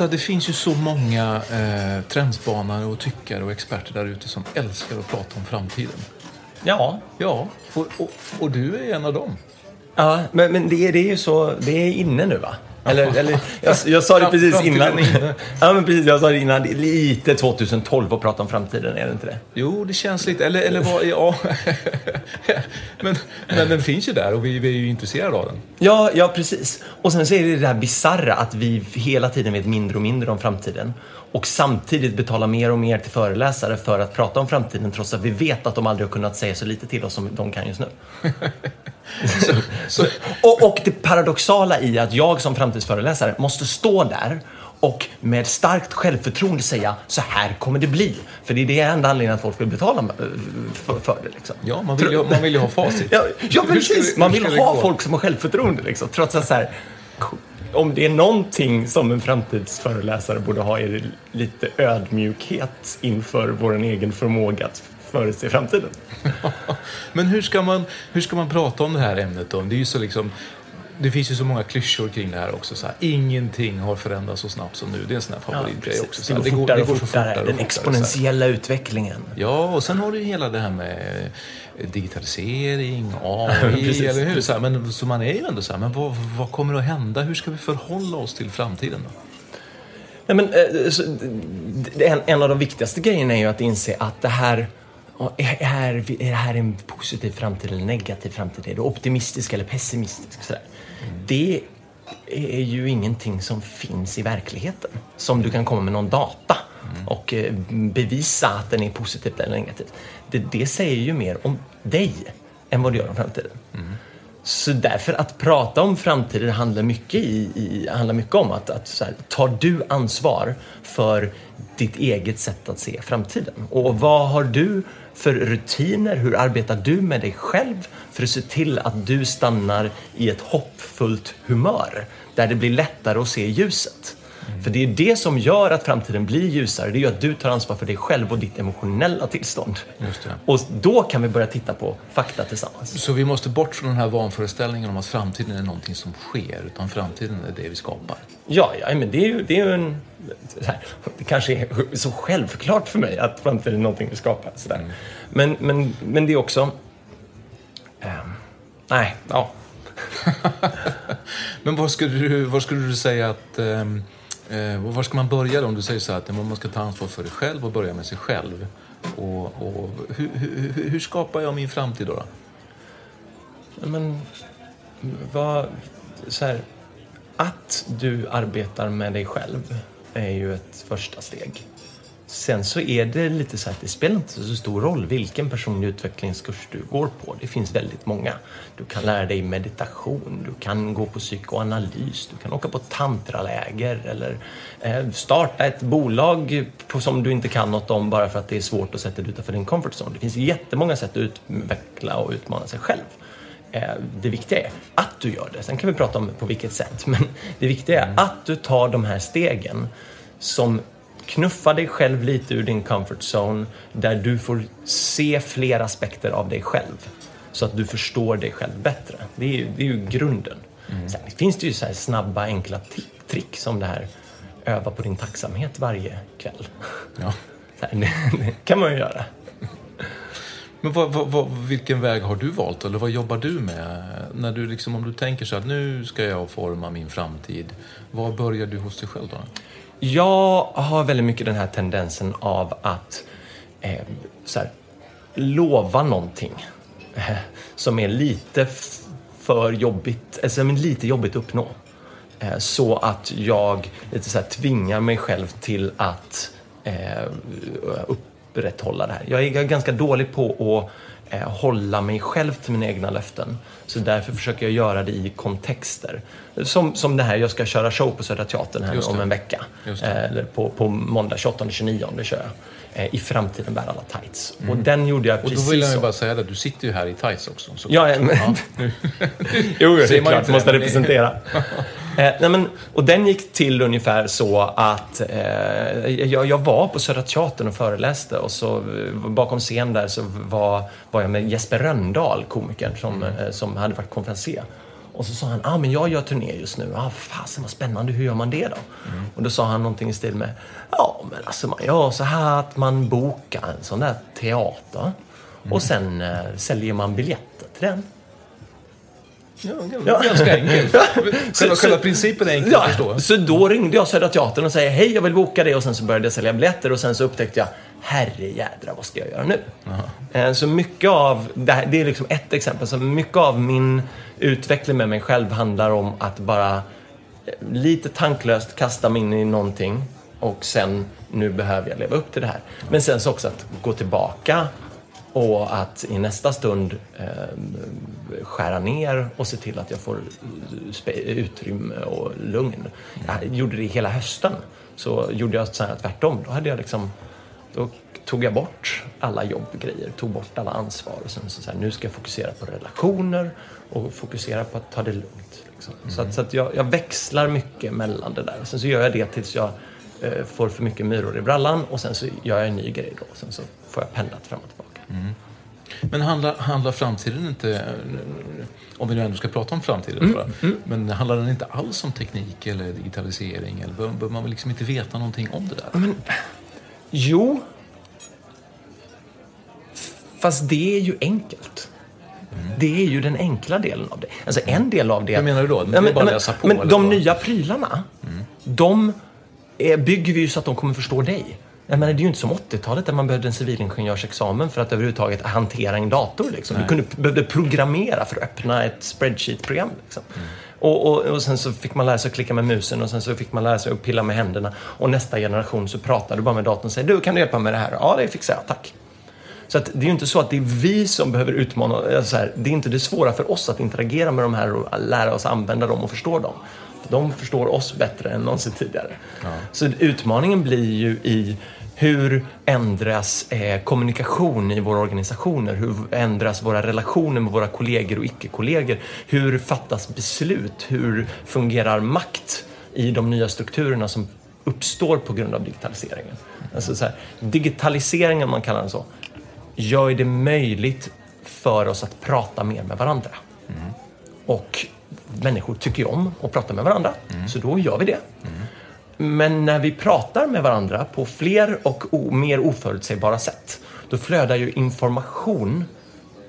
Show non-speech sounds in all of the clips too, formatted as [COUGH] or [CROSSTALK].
Gustav, det finns ju så många eh, trendspanare och tyckare och experter där ute som älskar att prata om framtiden. Ja. Ja, och, och, och du är en av dem. Ja, men, men det, det är ju så, det är inne nu va? Eller, eller jag, jag sa det precis innan. Ja, men precis. Jag sa det innan. Det är lite 2012 att prata om framtiden, är det inte det? Jo, det känns lite, eller, eller vad, ja. [LAUGHS] men, men den finns ju där och vi, vi är ju intresserade av den. Ja, ja, precis. Och sen så är det det här bizarra att vi hela tiden vet mindre och mindre om framtiden. Och samtidigt betalar mer och mer till föreläsare för att prata om framtiden trots att vi vet att de aldrig har kunnat säga så lite till oss som de kan just nu. [LAUGHS] Så, Och, och det paradoxala i att jag som framtidsföreläsare måste stå där och med starkt självförtroende säga så här kommer det bli. För det är det enda anledningen att folk vill betala eh, för, för det. Liksom. ja, man vill, ju, man vill ju ha facit. Ja, ja precis. Man vill ha folk som har självförtroende. Liksom. Trots att så här, om det är någonting som en framtidsföreläsare borde ha är det lite ödmjukhet inför vår egen förmåga att förutse framtiden. [LAUGHS] Men hur ska, man, hur ska man prata om det här ämnet då? Det är ju så liksom... Det finns ju så många klyschor kring det här också. Så här, ingenting har förändrats så snabbt som nu. Det är en sån här favoritgrej också. Så det här, går fortare och så fortare. och Den fortare, så här. exponentiella utvecklingen. Ja, och sen har du ju hela det här med digitalisering, [LAUGHS] AI, Precis, eller hur? Så, här, men, så man är ju ändå så här, men vad, vad kommer att hända? Hur ska vi förhålla oss till framtiden då? Nej, men, eh, det- en av de viktigaste grejerna är ju att inse att det här är, är, är det här en positiv framtid eller negativ framtid? Är det optimistisk eller pessimistisk? Sådär. Det är ju ingenting som finns i verkligheten. Som du kan komma med någon data och eh, bevisa att den är positiv eller negativ. Det, det säger ju mer om dig än vad det gör om framtiden. Så därför att prata om framtiden handlar mycket, i, i, handlar mycket om att, att här, tar du ansvar för ditt eget sätt att se framtiden? Och vad har du för rutiner? Hur arbetar du med dig själv för att se till att du stannar i ett hoppfullt humör där det blir lättare att se ljuset? För det är det som gör att framtiden blir ljusare. Det är ju att du tar ansvar för dig själv och ditt emotionella tillstånd. Och då kan vi börja titta på fakta tillsammans. Så vi måste bort från den här vanföreställningen om att framtiden är någonting som sker, utan framtiden är det vi skapar. Ja, ja men det är ju, det är ju en... Här, det kanske är så självklart för mig att framtiden är någonting vi skapar. Så där. Men, men, men det är också... ehm, nej, ja. [LAUGHS] Men vad skulle du, vad skulle du säga att... ehm, eh, var ska man börja då? Om du säger så här att man ska ta ansvar för sig själv och börja med sig själv. Och, och hur, hur, hur- hur skapar jag min framtid då? då? Men vad... Så här, att du arbetar med dig själv är ju ett första steg. Sen så är det lite så att det spelar inte så stor roll vilken personlig utvecklingskurs du går på. Det finns väldigt många. Du kan lära dig meditation, du kan gå på psykoanalys, du kan åka på tantraläger eller eh, starta ett bolag som du inte kan något om bara för att det är svårt att sätta dig utanför din comfort zone. Det finns jättemånga sätt att utveckla och utmana sig själv. Eh, det viktiga är att du gör det. Sen kan vi prata om på vilket sätt. [LAUGHS] Men det viktiga är att du tar de här stegen som knuffar dig själv lite ur din comfort zone där du får se fler aspekter av dig själv så att du förstår dig själv bättre. Det är ju, det är ju grunden. Mm. Sen finns det ju så snabba, enkla trick som det här öva på din tacksamhet varje kväll. Ja. [LAUGHS] det, det kan man ju göra. Men vad, vad, vad, vilken väg har du valt eller vad jobbar du med? När du liksom, om du tänker så att nu ska jag forma min framtid. Var börjar du hos dig själv då? Jag har väldigt mycket den här tendensen av att eh, så här, lova någonting eh, som är lite för jobbigt, alltså som är lite jobbigt att uppnå. Eh, så att jag lite så här, tvingar mig själv till att eh, upprätthålla det här. Jag är ganska dålig på att eh, hålla mig själv till mina egna löften. Så därför försöker jag göra det i kontexter. Som, som det här, jag ska köra show på Södra Teatern här om en vecka. Eh, eller på, på måndag 28-29 kör jag. Eh, I framtiden bär alla tights. Mm. Och den gjorde jag precis Och då vill jag så. bara säga det, du sitter ju här i tights också. Ja, men... ja. [LAUGHS] jo, det är klart, måste representera. [LAUGHS] Eh, nej men, och den gick till ungefär så att eh, jag, jag, var på Södra Teatern och föreläste och så eh, bakom scen där så var, var jag med Jesper Röndahl, komikern, som, mm. eh, som hade varit konferencier. Och så sa han, ja ah, men jag gör turné just nu. Ja, ah, fasen vad spännande, hur gör man det då? Mm. Och då sa han någonting i stil med, ja men alltså man gör så här att man bokar en sån där teater mm. och sen eh, säljer man biljetter till den. Ja, ganska enkelt. Själva, själva principen är enkel ja, att förstå. Så då ringde jag Södra Teatern och sa hej, jag vill boka det. Och sen så började jag sälja biljetter och sen så upptäckte jag, herre jädra, vad ska jag göra nu? Aha. Så mycket av, det, här, det är liksom ett exempel, så mycket av min utveckling med mig själv handlar om att bara eh, lite tanklöst kasta mig in i någonting och sen, nu behöver jag leva upp till det här. Men sen så också att gå tillbaka och att i nästa stund eh, skära ner och se till att jag får utrymme och lugn. Jag gjorde det hela hösten. Så gjorde jag så här tvärtom. Då, hade jag liksom, då tog jag bort alla jobbgrejer, tog bort alla ansvar. Och sen så, så här, nu ska jag fokusera på relationer och fokusera på att ta det lugnt. Liksom. Mm. Så, att, så att jag, jag, växlar mycket mellan det där. Sen så gör jag det tills jag eh, får för mycket myror i brallan och sen så gör jag en ny grej då. Sen så får jag pendlat fram och tillbaka. Mm. Men handlar, handlar framtiden inte, om vi nu ändå ska prata om framtiden, mm. Mm. men handlar den inte alls om teknik eller digitalisering? Eller bör man liksom inte veta någonting om det där? Men, jo, fast det är ju enkelt. Mm. Det är ju den enkla delen av det. Alltså en del av det... Hur menar du då? Det är bara läsa på? Men de nya prylarna, mm. de bygger vi ju så att de kommer förstå dig. Jag menar, det är ju inte som 80-talet där man behövde en civilingenjörsexamen för att överhuvudtaget hantera en dator. Liksom. Du kunde, behövde programmera för att öppna ett spreadsheet-program. Liksom. Mm. Och, och, och, sen så fick man lära sig att klicka med musen och sen så fick man lära sig att pilla med händerna. Och nästa generation så pratar du bara med datorn och säger du, kan du hjälpa mig med det här? Ja, det fixar jag, tack. Så att det är ju inte så att det är vi som behöver utmana, så här, det är inte det svåra för oss att interagera med de här och lära oss använda dem och förstå dem. De förstår oss bättre än någonsin tidigare. Ja. Så utmaningen blir ju i hur ändras eh, kommunikation i våra organisationer? Hur ändras våra relationer med våra kollegor och icke-kollegor? Hur fattas beslut? Hur fungerar makt i de nya strukturerna som uppstår på grund av digitaliseringen? Alltså så här, digitaliseringen, om man kallar den så, gör det möjligt för oss att prata mer med varandra. Mm. Och människor tycker ju om att prata med varandra, mm. så då gör vi det. Mm. Men när vi pratar med varandra på fler och mer oförutsägbara sätt, då flödar ju information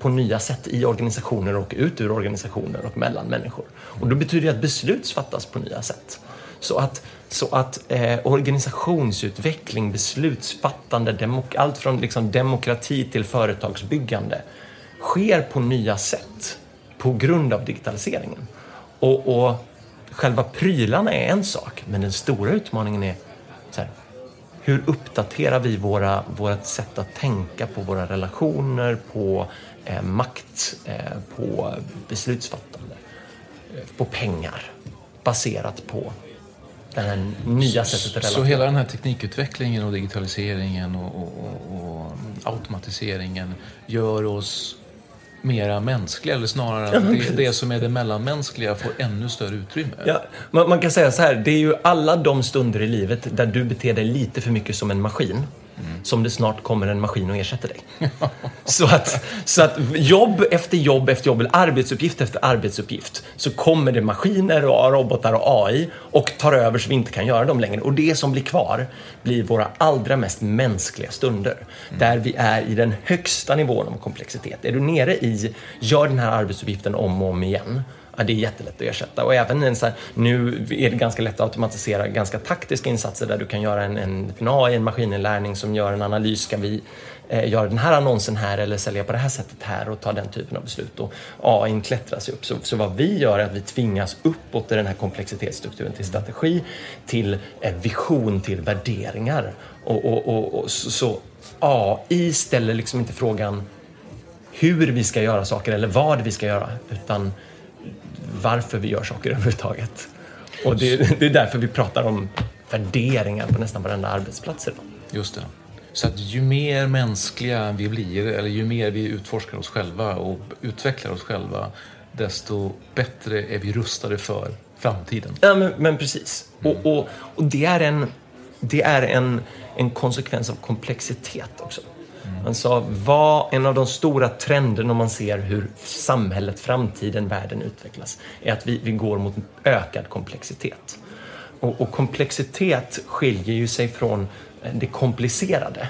på nya sätt i organisationer och ut ur organisationer och mellan människor. Och då betyder det att beslut fattas på nya sätt. Så att, så att eh, organisationsutveckling, beslutsfattande, demok allt från liksom demokrati till företagsbyggande sker på nya sätt på grund av digitaliseringen. Och, och själva prylarna är en sak, men den stora utmaningen är så här, hur uppdaterar vi våra, vårt sätt att tänka på våra relationer, på eh, makt, eh, på beslutsfattande, eh, på pengar baserat på det här nya sättet att relatera. Så hela den här teknikutvecklingen och digitaliseringen och, och, och, och automatiseringen gör oss mera mänskliga, eller snarare att det, det som är det mellanmänskliga får ännu större utrymme. Ja, man, man, kan säga så här, det är ju alla de stunder i livet där du beter dig lite för mycket som en maskin Mm. som det snart kommer en maskin och ersätter dig. [LAUGHS] så, att, så att jobb efter jobb efter jobb, eller arbetsuppgift efter arbetsuppgift, så kommer det maskiner och robotar och AI och tar över så vi inte kan göra dem längre. Och det som blir kvar blir våra allra mest mänskliga stunder. Mm. Där vi är i den högsta nivån av komplexitet. Är du nere i, gör den här arbetsuppgiften om och om igen, Ja, det är jättelätt att ersätta. Och även en så här, nu är det ganska lätt att automatisera ganska taktiska insatser där du kan göra en, en, en AI, en maskininlärning som gör en analys. Ska vi eh, göra den här annonsen här eller sälja på det här sättet här och ta den typen av beslut. Och AI klättrar sig upp. Så, så vad vi gör är att vi tvingas uppåt i den här komplexitetsstrukturen till strategi, till eh, vision, till värderingar. Och, och, och, och så, så AI ställer liksom inte frågan hur vi ska göra saker eller vad vi ska göra, utan varför vi gör saker [LAUGHS] överhuvudtaget. Och det, det är därför vi pratar om värderingar på nästan varenda arbetsplats idag. Just det. Så att ju mer mänskliga vi blir, eller ju mer vi utforskar oss själva och utvecklar oss själva, desto bättre är vi rustade för framtiden. Ja, men, men precis. Mm. Och, och, och, det är, en, det är en, en konsekvens av komplexitet också. Han sa, vad en av de stora trenderna om man ser hur samhället, framtiden, världen utvecklas, är att vi, vi går mot ökad komplexitet. Och, och, komplexitet skiljer ju sig från det komplicerade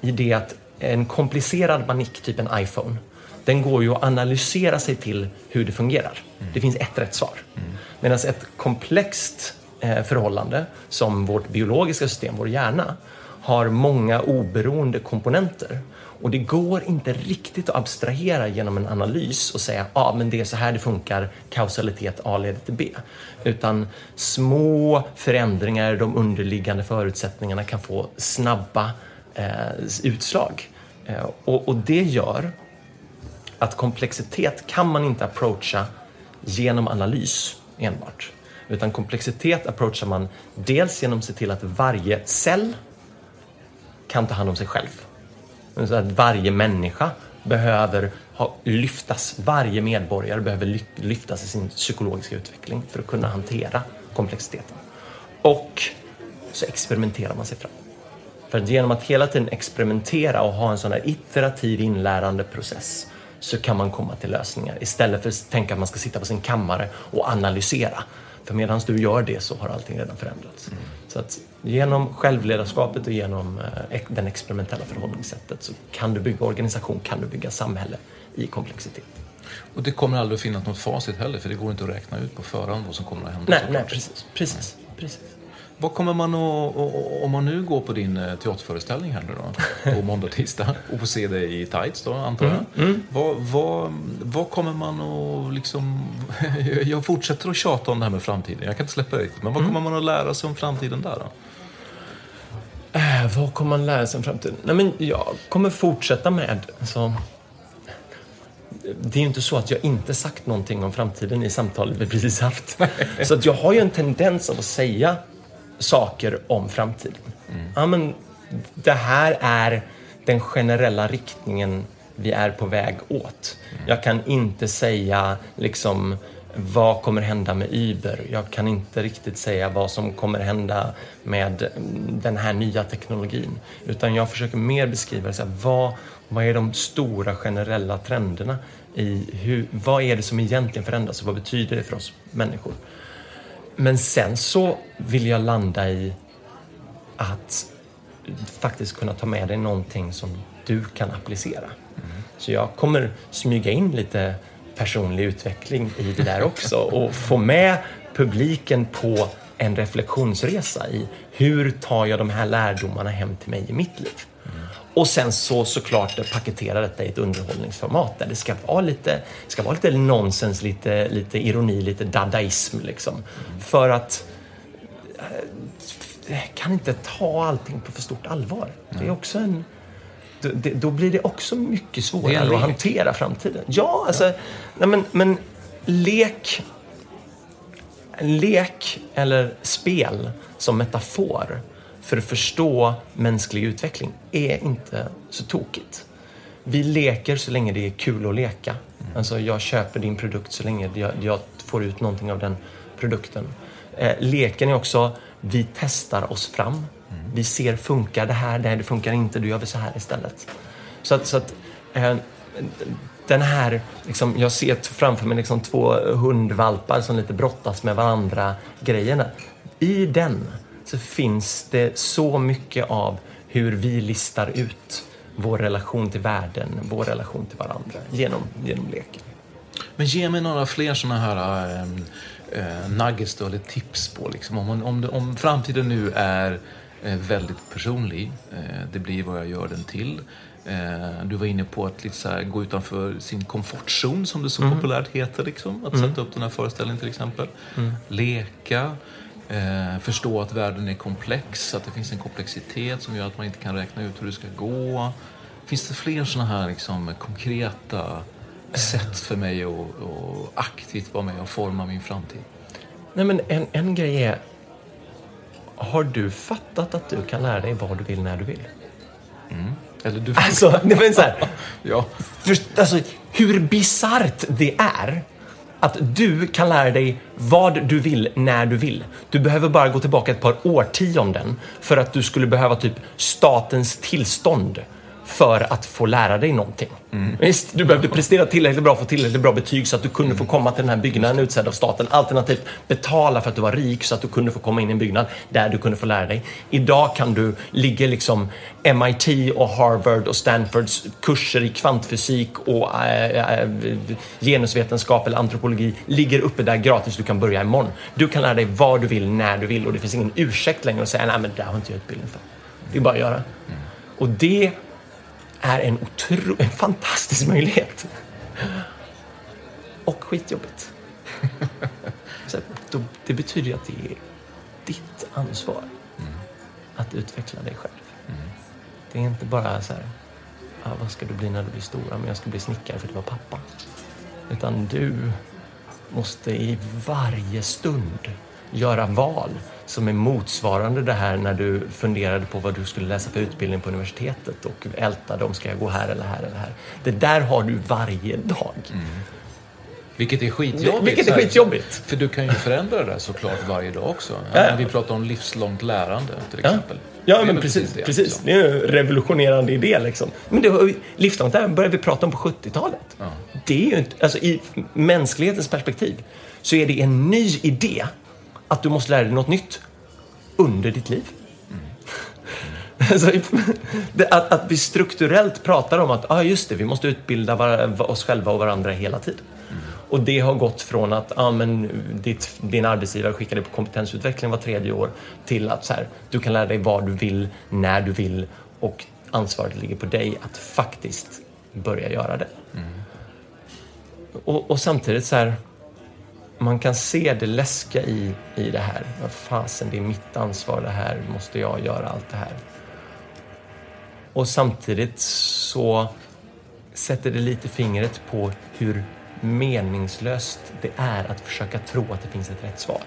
i det att en komplicerad manik, typ en iPhone, den går ju att analysera sig till hur det fungerar. Det finns ett rätt svar. Medan ett komplext eh, förhållande som vårt biologiska system, vår hjärna, har många oberoende komponenter. Och det går inte riktigt att abstrahera genom en analys och säga ja, ah, men det är så här det funkar, kausalitet A leder till B. Utan små förändringar i de underliggande förutsättningarna kan få snabba eh, utslag. Eh, och, och det gör att komplexitet kan man inte approacha genom analys enbart. Utan komplexitet approachar man dels genom att se till att varje cell kan ta hand om sig själv. Så att varje människa behöver ha, lyftas, varje medborgare behöver lyftas i sin psykologiska utveckling för att kunna hantera komplexiteten. Och så experimenterar man sig fram. För att genom att hela tiden experimentera och ha en sån här iterativ inlärande process så kan man komma till lösningar istället för att tänka att man ska sitta på sin kammare och analysera. För medan du gör det så har allting redan förändrats. Mm. Så att genom självledarskapet och genom eh, det experimentella förhållningssättet så kan du bygga organisation, kan du bygga samhälle i komplexitet. Och det kommer aldrig att finnas något facit heller, för det går inte att räkna ut på förhand vad som kommer att hända. Nej, nej precis. precis, precis. Vad kommer man att, om man nu går på din eh, teaterföreställning här nu då, på [LAUGHS] måndag, tisdag och får se dig i tights då, antar jag. Mm, mm. Vad, vad, vad, kommer man att liksom... [LAUGHS] Jag fortsätter att tjata om det här med framtiden, jag kan inte släppa det riktigt. Men vad mm. kommer man att lära sig om framtiden där då? Äh, vad kommer man lära sig om framtiden? Nej, men jag kommer fortsätta med... Alltså, det är ju inte så att jag inte sagt någonting om framtiden i samtalet vi precis haft. Så att jag har ju en tendens av att säga saker om framtiden. Mm. Ja, men det här är den generella riktningen vi är på väg åt. Mm. Jag kan inte säga liksom vad kommer hända med Uber? Jag kan inte riktigt säga vad som kommer hända med den här nya teknologin. Utan jag försöker mer beskriva så här, vad, vad är de stora generella trenderna i hur, vad är det som egentligen förändras och vad betyder det för oss människor? Men sen så vill jag landa i att faktiskt kunna ta med dig någonting som du kan applicera. Mm. Så jag kommer smyga in lite personlig utveckling i det där också och få med publiken på en reflektionsresa i hur tar jag de här lärdomarna hem till mig i mitt liv. Och sen så såklart paketera detta i ett underhållningsformat där det ska vara lite, ska vara lite nonsens, lite, lite ironi, lite dadaism liksom. För att eh, kan inte ta allting på för stort allvar. Det är också en... Då, det, då blir det också mycket svårare att hantera framtiden. Ja, alltså... Nej, men, men lek... Lek eller spel som metafor för att förstå mänsklig utveckling är inte så tokigt. Vi leker så länge det är kul att leka. Alltså jag köper din produkt så länge jag, jag får ut någonting av den produkten. Eh, leken är också, vi testar oss fram. Vi ser, funkar det här? Nej, det funkar inte. Då gör vi så här istället. Så att, så att eh, den här, liksom, jag ser framför mig liksom två hundvalpar som lite brottas med varandra grejerna. I den så finns det så mycket av hur vi listar ut vår relation till världen, vår relation till varandra genom, genom leken. Men ge mig några fler såna här äh, äh, nuggets då, eller tips på liksom, om, om, om framtiden nu är eh, väldigt personlig. Eh, det blir vad jag gör den till. Du var inne på att lite så här, gå utanför sin komfortzon som det så populärt heter. Liksom. Att sätta upp den här föreställningen till exempel. Leka. Eh, förstå att världen är komplex, att det finns en komplexitet som gör att man inte kan räkna ut hur det ska gå. Finns det fler såna här liksom, konkreta sätt för mig att, att aktivt vara med och forma min framtid? Nej, men en, en grej är, har du fattat att du kan lära dig vad du vill när du vill? Eller du... Alltså, det var så här, [LAUGHS] ja. För, alltså, hur bisarrt det är att du kan lära dig vad du vill när du vill. Du behöver bara gå tillbaka ett par årtionden för att du skulle behöva typ statens tillstånd för att få lära dig någonting. Visst, du behövde prestera tillräckligt bra, få tillräckligt bra betyg så att du kunde få komma till den här byggnaden utsedd av staten. Alternativt betala för att du var rik så att du kunde få komma in i en byggnad där du kunde få lära dig. Idag kan du ligga liksom MIT och Harvard och Stanfords kurser i kvantfysik och äh, äh, genusvetenskap eller antropologi ligger uppe där gratis. Du kan börja imorgon. Du kan lära dig vad du vill, när du vill och det finns ingen ursäkt längre att säga nej men det där har inte jag utbildning för. Det är bara att göra. Och det är en, otro, en fantastisk möjlighet. Och skitjobbigt. [LAUGHS] Så då, det betyder ju att det är ditt ansvar att utveckla dig själv. Det är inte bara så här, ah, vad ska du bli när du blir stora? Men jag ska bli snickare för du var pappa. Utan du måste i varje stund göra val som är motsvarande det här när du funderade på vad du skulle läsa för utbildning på universitetet och ältade om ska jag gå här eller här eller här. Det där har du varje dag. Vilket är skitjobbigt. Vilket är skitjobbigt. För du kan ju förändra det där såklart varje dag också. Ja, ja. Vi pratar om livslångt lärande till Ja, exempel. ja är men väl precis. det, precis. liksom. Det är en revolutionerande idé. Liksom. Men det livslångt lärande började vi prata om på 70-talet. Det är ju inte, alltså, I mänsklighetens perspektiv så är det en ny idé att du måste lära dig något nytt under ditt liv. [LAUGHS] Det- att, att vi strukturellt pratar om att ah, just det, vi måste utbilda var, oss själva och varandra hela tiden. Och det har gått från att ah, men, ditt, din arbetsgivare skickar dig på kompetensutveckling var tredje år till att så här, du kan lära dig vad du vill, när du vill och ansvaret ligger på dig att faktiskt börja göra det. Och, och samtidigt så här, man kan se det läskiga i, i det här. Vad fasen, det är mitt ansvar det här. Måste jag göra allt det här? Och samtidigt så sätter det lite fingret på hur meningslöst det är att försöka tro att det finns ett rätt svar.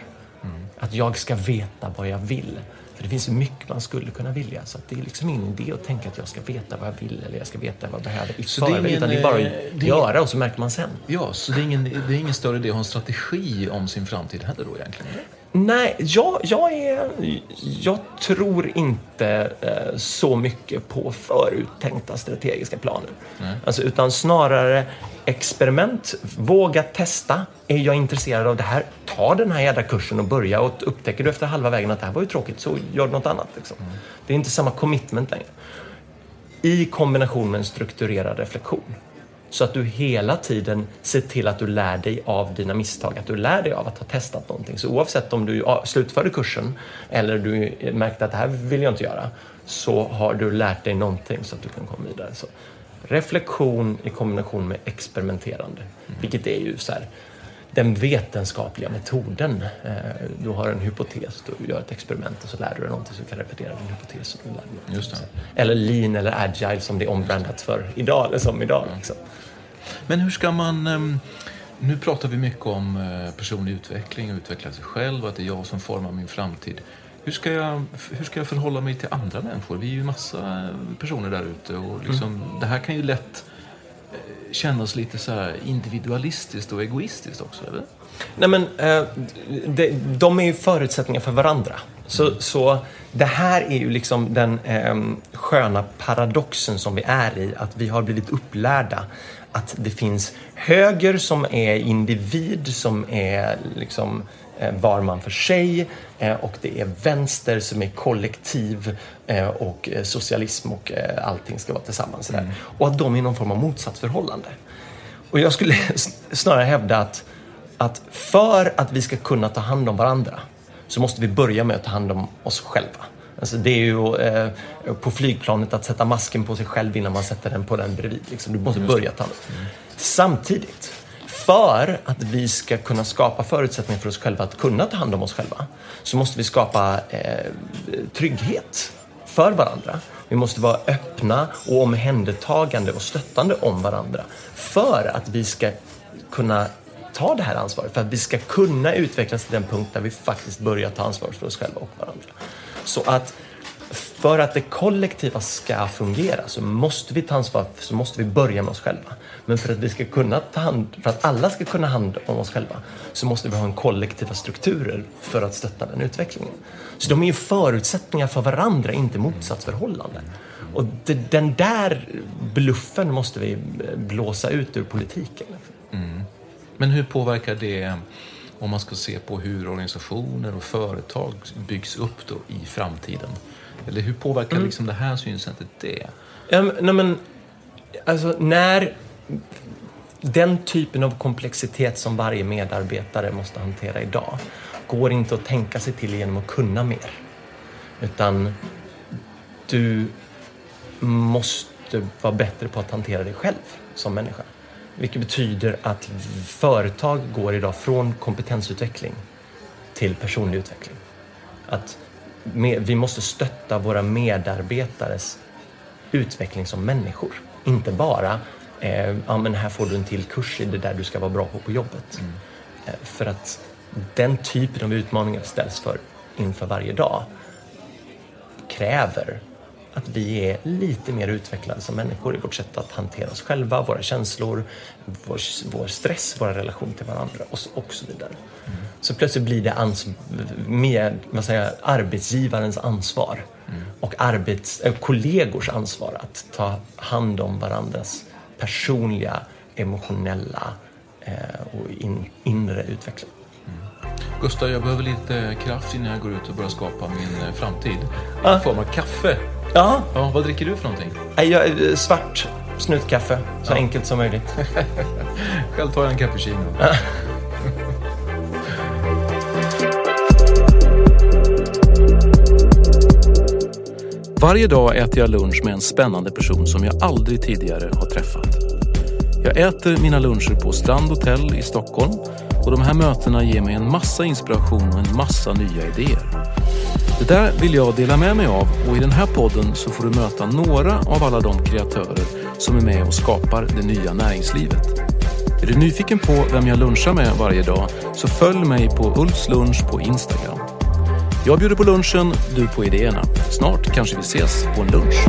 Att jag ska veta vad jag vill. För det finns mycket man skulle kunna vilja. Så det är liksom ingen idé att tänka att jag ska veta vad jag vill eller jag ska veta vad jag behöver i Så det är förväg. Utan det är bara eh, att är- göra och så märker man sen. Ja, så det är, ingen, det är ingen större idé att ha en strategi om sin framtid heller då egentligen? Nej, jag, jag, är, jag tror inte eh, så mycket på föruttänkta strategiska planer. Alltså, utan snarare experiment. Våga testa. Är jag intresserad av det här? Ta den här jädra kursen och börja. Och upptäcker du efter halva vägen att det här var ju tråkigt så gör något annat. Liksom. Det är inte samma commitment längre. I kombination med en strukturerad reflektion. Så att du hela tiden ser till att du lär dig av dina misstag, att du lär dig av att ha testat någonting. Så oavsett om du slutförde kursen eller du märkte att det här vill jag inte göra, så har du lärt dig någonting så att du kan komma vidare. Så reflektion i kombination med experimenterande, vilket är ju så här, den vetenskapliga metoden. Eh, du har en hypotes, du gör ett experiment och så lär du dig någonting som kan repetera din hypotes. Och lär. Eller lean eller agile som det är ombrandat för idag, eller som idag. Liksom. Men hur ska man... ehm, Nu pratar vi mycket om eh, personlig utveckling och utveckla sig själv och att det är jag som formar min framtid. Hur ska jag, hur ska jag förhålla mig till andra människor? Vi är ju massa personer där ute och liksom, det här kan ju lätt eh, kännas lite så här individualistiskt och egoistiskt också, eller? Nej men, eh, de, de är ju förutsättningar för varandra. Så, så det här är ju liksom den eh, sköna paradoxen som vi är i, att vi har blivit upplärda att det finns höger som är individ, som är liksom eh, var man för sig eh, och det är vänster som är kollektiv eh, och socialism och allting ska vara tillsammans. Där. Och att de är någon form av motsatsförhållande. Och jag skulle [LAUGHS] snarare hävda att, att för att vi ska kunna ta hand om varandra så måste vi börja med att ta hand om oss själva. Alltså det är ju eh, på flygplanet att sätta masken på sig själv innan man sätter den på den bredvid. Liksom. Du måste börja ta hand om Samtidigt, för att vi ska kunna skapa förutsättningar för oss själva att kunna ta hand om oss själva så måste vi skapa eh, trygghet för varandra. Vi måste vara öppna och omhändertagande och stöttande om varandra för att vi ska kunna ta det här ansvaret, för att vi ska kunna utvecklas till den punkt där vi faktiskt börjar ta ansvar för oss själva och varandra. Så att för att det kollektiva ska fungera så måste vi ta ansvar, så måste vi börja med oss själva. Men för att vi ska kunna ta hand, för att alla ska kunna hand om oss själva så måste vi ha en kollektiva strukturer för att stötta den utvecklingen. Så de är ju förutsättningar för varandra, inte motsatsförhållanden. Och det, den där bluffen måste vi eh, blåsa ut ur politiken. Mm. Men hur påverkar det om man ska se på hur organisationer och företag byggs upp då i framtiden? Eller hur påverkar liksom det här synsättet det? Um, nej men, alltså när den typen av komplexitet som varje medarbetare måste hantera idag går inte att tänka sig till genom att kunna mer. Utan du måste vara bättre på att hantera dig själv som människa. Vilket betyder att företag går idag från kompetensutveckling till personlig utveckling. Att vi måste stötta våra medarbetares utveckling som människor. Inte bara, eh, ja men här får du en till kurs i det där du ska vara bra på på jobbet. Eh, för att den typen av utmaningar ställs för inför varje dag kräver att vi är lite mer utvecklade som människor i vårt sätt att hantera oss själva, våra känslor, vår, vår stress, vår relation till varandra och så, och så vidare. Så plötsligt blir det ans med, vad säger, jag, arbetsgivarens ansvar och arbets, äh, kollegors ansvar att ta hand om varandras personliga, emotionella eh, och in, inre utveckling. Gustav, jag behöver lite kraft innan jag går ut och börjar skapa min eh, framtid. Ja. I form av kaffe. Ja, Ja, vad dricker du för någonting? jag, eh, svart snutkaffe, så enkelt som möjligt. [LAUGHS] Själv tar jag en cappuccino. Varje dag äter jag lunch med en spännande person som jag aldrig tidigare har träffat. Jag äter mina luncher på Strand Hotel i Stockholm och de här mötena ger mig en massa inspiration och en massa nya idéer. Det där vill jag dela med mig av och i den här podden så får du möta några av alla de kreatörer som är med och skapar det nya näringslivet. Är du nyfiken på vem jag lunchar med varje dag så följ mig på Ulfs lunch på Instagram. Jag bjuder på lunchen, du på idéerna. Snart kanske vi ses på en lunch.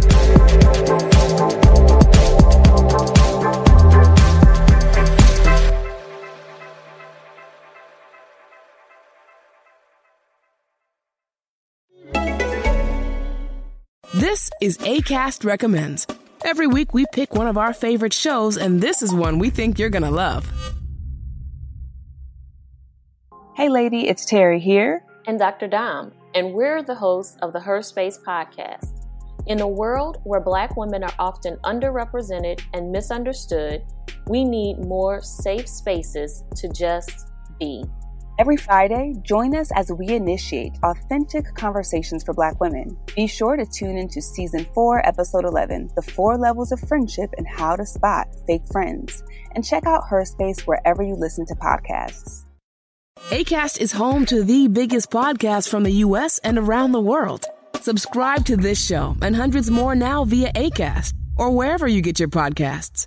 This is ACAST Recommends. Every week we pick one of our favorite shows, and this is one we think you're gonna love. Hey, lady, it's Terry here. and Dr. Dom, and we're the hosts of the Her Space podcast. In a world where Black women are often underrepresented and misunderstood, we need more safe spaces to just be. Every Friday, join us as we initiate authentic conversations for Black women. Be sure to tune into Season 4, Episode 11 The Four Levels of Friendship and How to Spot Fake Friends. And check out Her Space wherever you listen to podcasts. ACAST is home to the biggest podcasts from the U.S. and around the world. Subscribe to this show and hundreds more now via ACAST or wherever you get your podcasts.